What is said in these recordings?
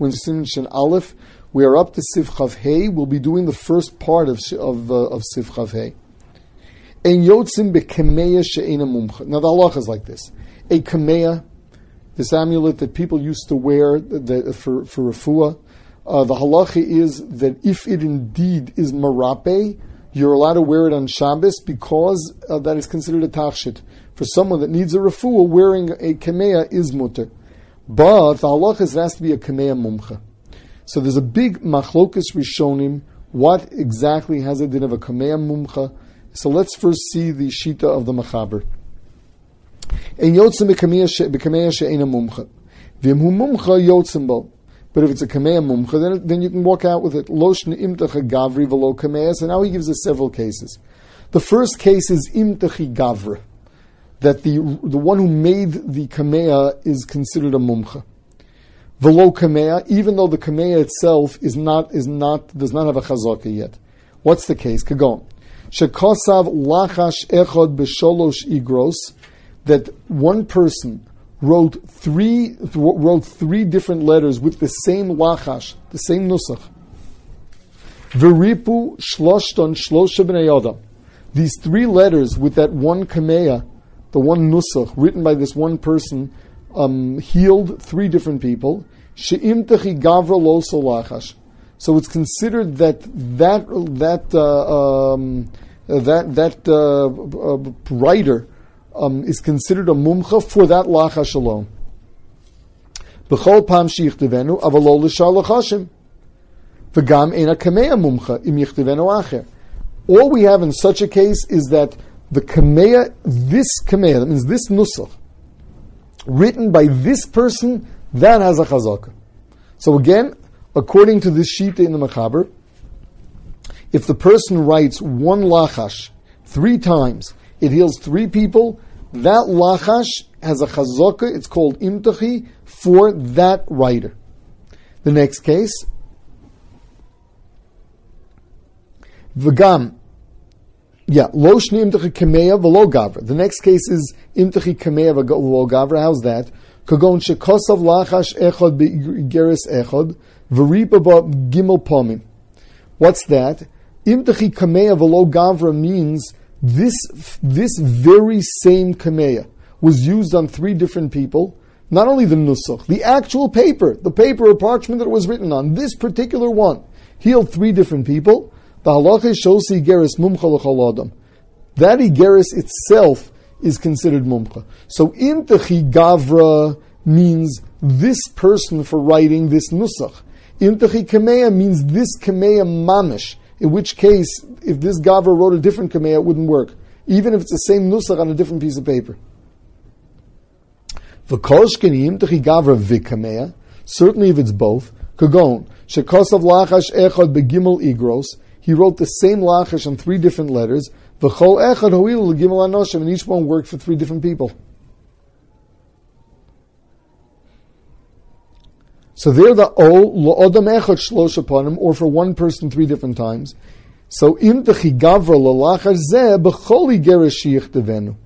When Siman Shin Aleph, we are up to Sif Sivchav Hey. We'll be doing the first part of of, uh, of Sivchav Hey. Ein yotzim bekemeya she'ena mumcha. Now the halacha is like this: a kameya, this amulet that people used to wear the, for for refuah. Uh, the halacha is that if it indeed is marape, you're allowed to wear it on Shabbos because uh, that is considered a tachshit. For someone that needs a refuah, wearing a kameya is mutter. But the halacha is it has to be a kameya mumcha. So there's a big machlokas rishonim. What exactly has a din of a kameya mumcha? So let's first see the shita of the Machaber. En yotzim b'kameya she'ena mumcha. V'im hu mumcha yotzim bo. But if it's a kameya mumcha, then, then you can walk out with it. Loshn imtacha gavri v'lo kameya. So now he gives us several cases. The first case is imtachi gavra. That the, the one who made the kameya is considered a mumcha. V'lo kameya, even though the kameya itself is not, is not, does not have a chazaka yet. What's the case? Kagon. Shekosav lachash echod b'sholosh igros, that one person wrote three wrote three different letters with the same lachash, the same nusach. Veripu shloshton shlosha b'nei These three letters with that one kameya, the one nusach written by this one person, um, healed three different people. She'im techi gavra. So it's considered that that that uh, um, that that uh, uh, writer um, is considered a mumcha for that lachash alone. B'chol lachashim. Ena mumcha acher. All we have in such a case is that the kameya, this kameya, that means this nusach, written by this person, that has a chazaka. So again, according to this sheet in the Machaber, if the person writes one lachash three times, it heals three people, that lachash has a chazaka, it's called imtachi, for that writer. The next case, v'gam, yeah, lo shni imtachi kameya v'lo gavra. The next case is imtachi kameya v'lo gavra. How's that? Kagon shekosav lachash echod be'igeris echod, v'ripa gimel pomim. What's that? Imtachi kameya v'lo gavra means this, this very same kameya was used on three different people. Not only the nusach, the actual paper, the paper or parchment that it was written on, this particular one, healed three different people. The halacha shows igeris mumcha l'chol That igeris itself is considered mumcha. So imtachi gavra means this person for writing this nusach. Imtachi kameya means this kameya mamish in which case, if this Gavra wrote a different Kameh, it wouldn't work, even if it's the same Nusach on a different piece of paper. V'koshkenim techi gavra v'kameya. Certainly, if it's both, Kagon, Shekosav Lachash Echad Begimel Igros, he wrote the same Lachash on three different letters, and each one worked for three different people. So there the O lo'odam echad shlosh upon him, or for one person three different times. So im techi gavra lalachar zeh b'choli gerish devenu.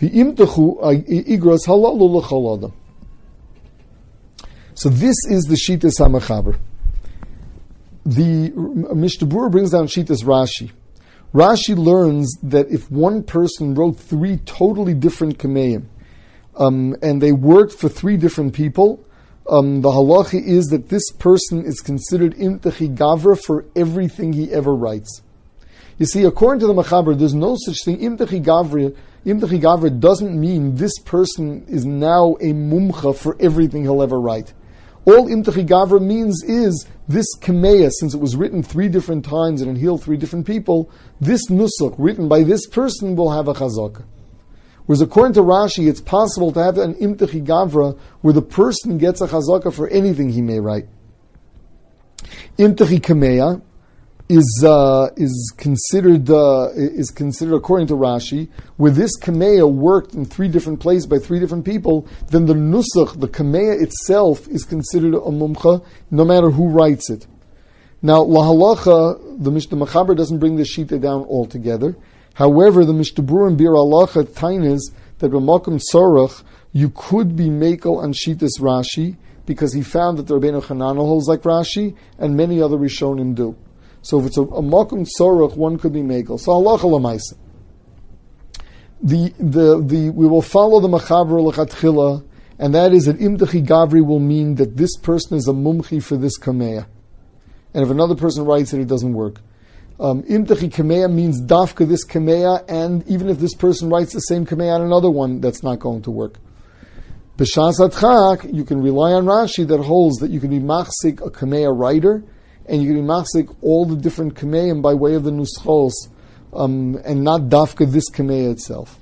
V'im techu igros halalu l'chol. So this is the Shitas HaMachaber. The Mishnah brings down Shitas Rashi. Rashi learns that if one person wrote three totally different Kameim, um, and they worked for three different people. Um, the halacha is that this person is considered imtachi gavra for everything he ever writes. You see, according to the Machaber, there's no such thing. Imtachi gavra, imtachi gavra doesn't mean this person is now a mumcha for everything he'll ever write. All imtachi gavra means is this kameya, since it was written three different times and it healed three different people, this nusuk written by this person will have a chazakah. Whereas according to Rashi, it's possible to have an imtichi gavra where the person gets a chazaka for anything he may write. Imtichi kameya is uh, is considered uh, is considered according to Rashi, where this kameya worked in three different places by three different people, then the nusach, the kameya itself, is considered a mumcha, no matter who writes it. Now, lahalacha, the Mishnah Machaber doesn't bring the shita down altogether. However, the Mishnah and Bir Allah Tainas that Ramakim Sorach you could be Mako on Shitas Rashi because he found that the Rabbeinu Hananel holds like Rashi and many other Rishonim do. So if it's a, a Makum Tzorach, one could be Mako. So Allah. The, the, the, we will follow the Machaber Lechatchila, and that is that Imdachi Gavri will mean that this person is a mumchi for this Kameya. And if another person writes it, it doesn't work. Um, Kameya means dafka this Kameya, and even if this person writes the same Kameya on another one, that's not going to work. B'shas you can rely on Rashi that holds that you can be machzik a Kameya writer, and you can machzik all the different Kameyim by way of the Nuschos, um, and not dafka this Kameya itself.